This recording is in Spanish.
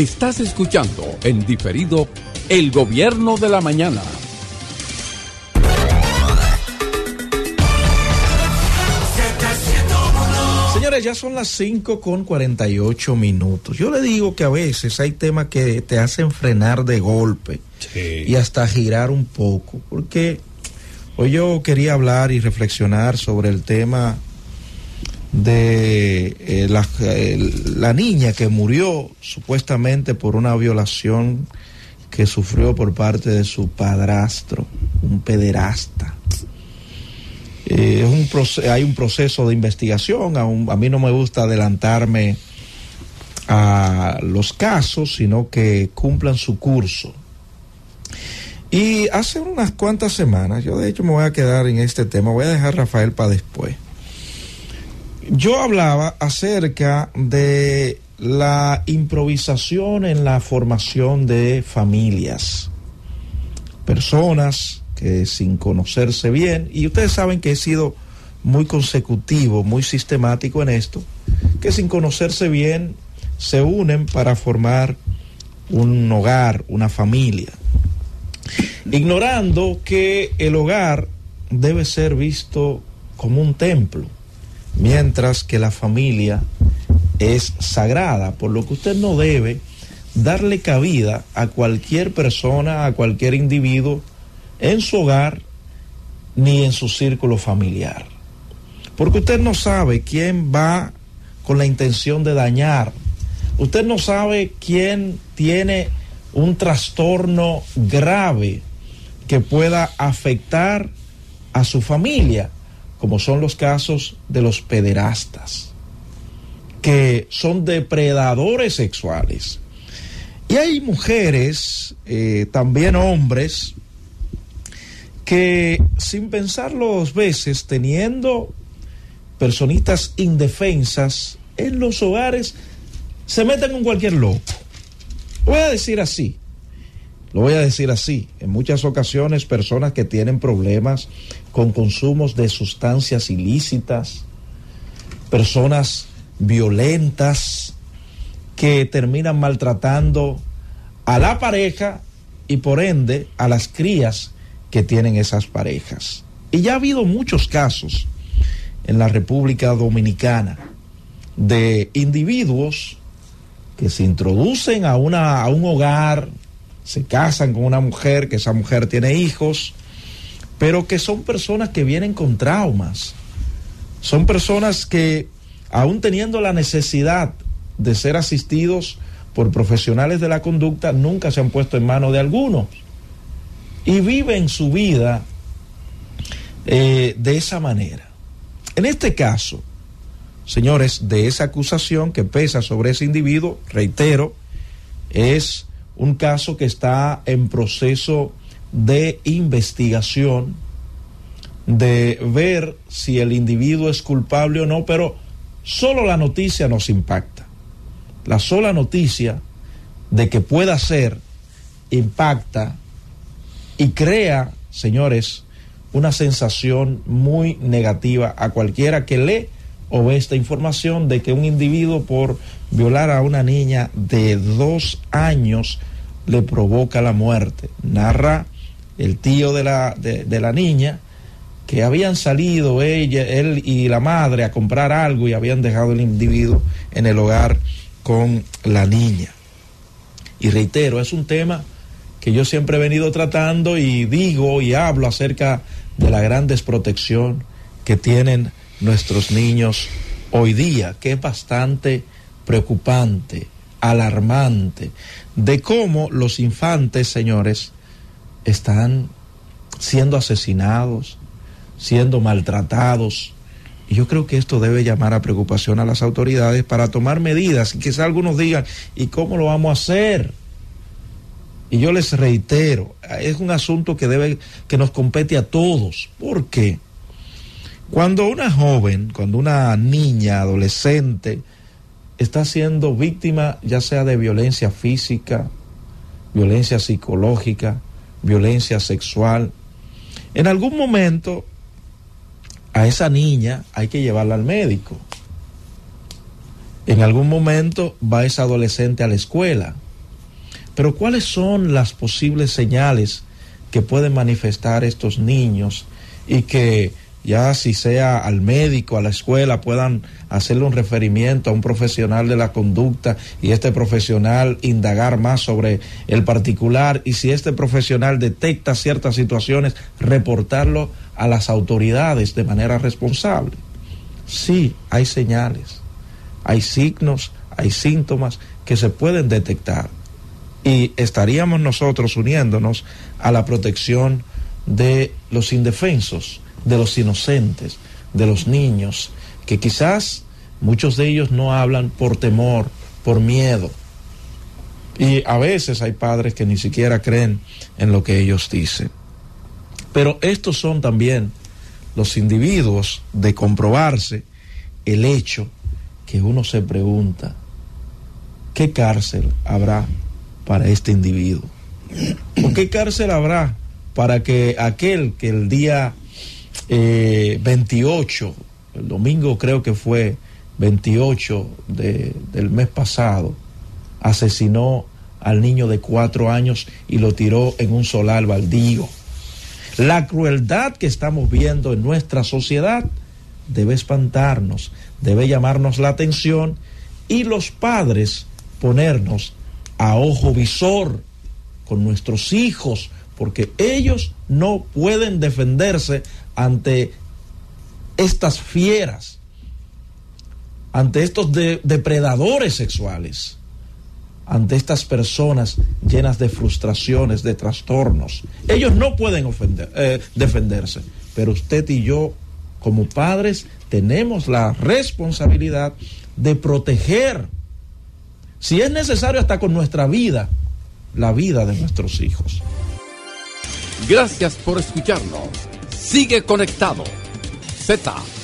Estás escuchando en diferido El Gobierno de la Mañana. Señores, ya son las 5 con 48 minutos. Yo le digo que a veces hay temas que te hacen frenar de golpe y hasta girar un poco, porque hoy yo quería hablar y reflexionar sobre el tema de eh, la, la, niña que murió supuestamente por una violación que sufrió por parte de su padrastro, un pederasta. Eh, es un hay un proceso de investigación, a, a mí no me gusta adelantarme a los casos, sino que cumplan su curso. Y hace unas cuantas semanas, yo de hecho me voy a quedar en este tema, voy a dejar a Rafael para después yo hablaba acerca de la improvisación en la formación de familias, personas que sin conocerse bien, y ustedes saben que he sido muy consecutivo, muy sistemático en esto, que sin conocerse bien se unen para formar un hogar, una familia, ignorando que el hogar debe ser visto como un templo mientras que la familia es sagrada, por lo que usted no debe darle cabida a cualquier persona, a cualquier individuo en su hogar ni en su círculo familiar. Porque usted no sabe quién va con la intención de dañar. Usted no sabe quién tiene un trastorno grave que pueda afectar a su familia como son los casos de los pederastas, que son depredadores sexuales. Y hay mujeres, eh, también hombres, que sin pensarlo dos veces, teniendo personitas indefensas en los hogares, se meten con cualquier loco. Voy a decir así, lo voy a decir así, en muchas ocasiones personas que tienen problemas con consumos de sustancias ilícitas, personas violentas que terminan maltratando a la pareja y por ende a las crías que tienen esas parejas. Y ya ha habido muchos casos en la República Dominicana de individuos que se introducen a, una, a un hogar se casan con una mujer, que esa mujer tiene hijos, pero que son personas que vienen con traumas. Son personas que, aún teniendo la necesidad de ser asistidos por profesionales de la conducta, nunca se han puesto en manos de algunos. Y viven su vida eh, de esa manera. En este caso, señores, de esa acusación que pesa sobre ese individuo, reitero, es un caso que está en proceso de investigación, de ver si el individuo es culpable o no, pero solo la noticia nos impacta. La sola noticia de que pueda ser impacta y crea, señores, una sensación muy negativa a cualquiera que lee o ve esta información de que un individuo por violar a una niña de dos años le provoca la muerte. Narra el tío de la, de, la niña que habían salido ella, él y la madre a comprar algo y habían dejado el individuo en el hogar con la niña. Y reitero, es un tema que yo siempre he venido tratando y digo y hablo acerca de la gran desprotección que tienen nuestros niños hoy día, que es bastante preocupante, alarmante de cómo los infantes, señores, están siendo asesinados, siendo maltratados. Y yo creo que esto debe llamar a preocupación a las autoridades para tomar medidas. Y quizá algunos digan, ¿y cómo lo vamos a hacer? Y yo les reitero, es un asunto que debe, que nos compete a todos. ¿Por qué? Cuando una joven, cuando una niña, adolescente, está siendo víctima ya sea de violencia física, violencia psicológica, violencia sexual. En algún momento a esa niña hay que llevarla al médico. En algún momento va esa adolescente a la escuela. Pero ¿cuáles son las posibles señales que pueden manifestar estos niños y que ya si sea al médico, a la escuela, puedan hacerle un referimiento a un profesional de la conducta y este profesional indagar más sobre el particular y si este profesional detecta ciertas situaciones, reportarlo a las autoridades de manera responsable. Sí, hay señales, hay signos, hay síntomas que se pueden detectar y estaríamos nosotros uniéndonos a la protección de los indefensos, de los inocentes, de los niños, que quizás muchos de ellos no hablan por temor, por miedo. Y a veces hay padres que ni siquiera creen en lo que ellos dicen. Pero estos son también los individuos de comprobarse el hecho que uno se pregunta, ¿qué cárcel habrá para este individuo? ¿O qué cárcel habrá para que aquel que el día 28, eh, el domingo creo que fue 28 del mes pasado, asesinó al niño de cuatro años y lo tiró en un solar baldío? La crueldad que estamos viendo en nuestra sociedad debe espantarnos, debe llamarnos la atención y los padres ponernos a ojo visor con nuestros hijos, porque ellos no pueden defenderse ante estas fieras, ante estos depredadores sexuales ante estas personas llenas de frustraciones, de trastornos. Ellos no pueden ofender, eh, defenderse, pero usted y yo, como padres, tenemos la responsabilidad de proteger, si es necesario hasta con nuestra vida, la vida de nuestros hijos. Gracias por escucharnos. Sigue conectado. Z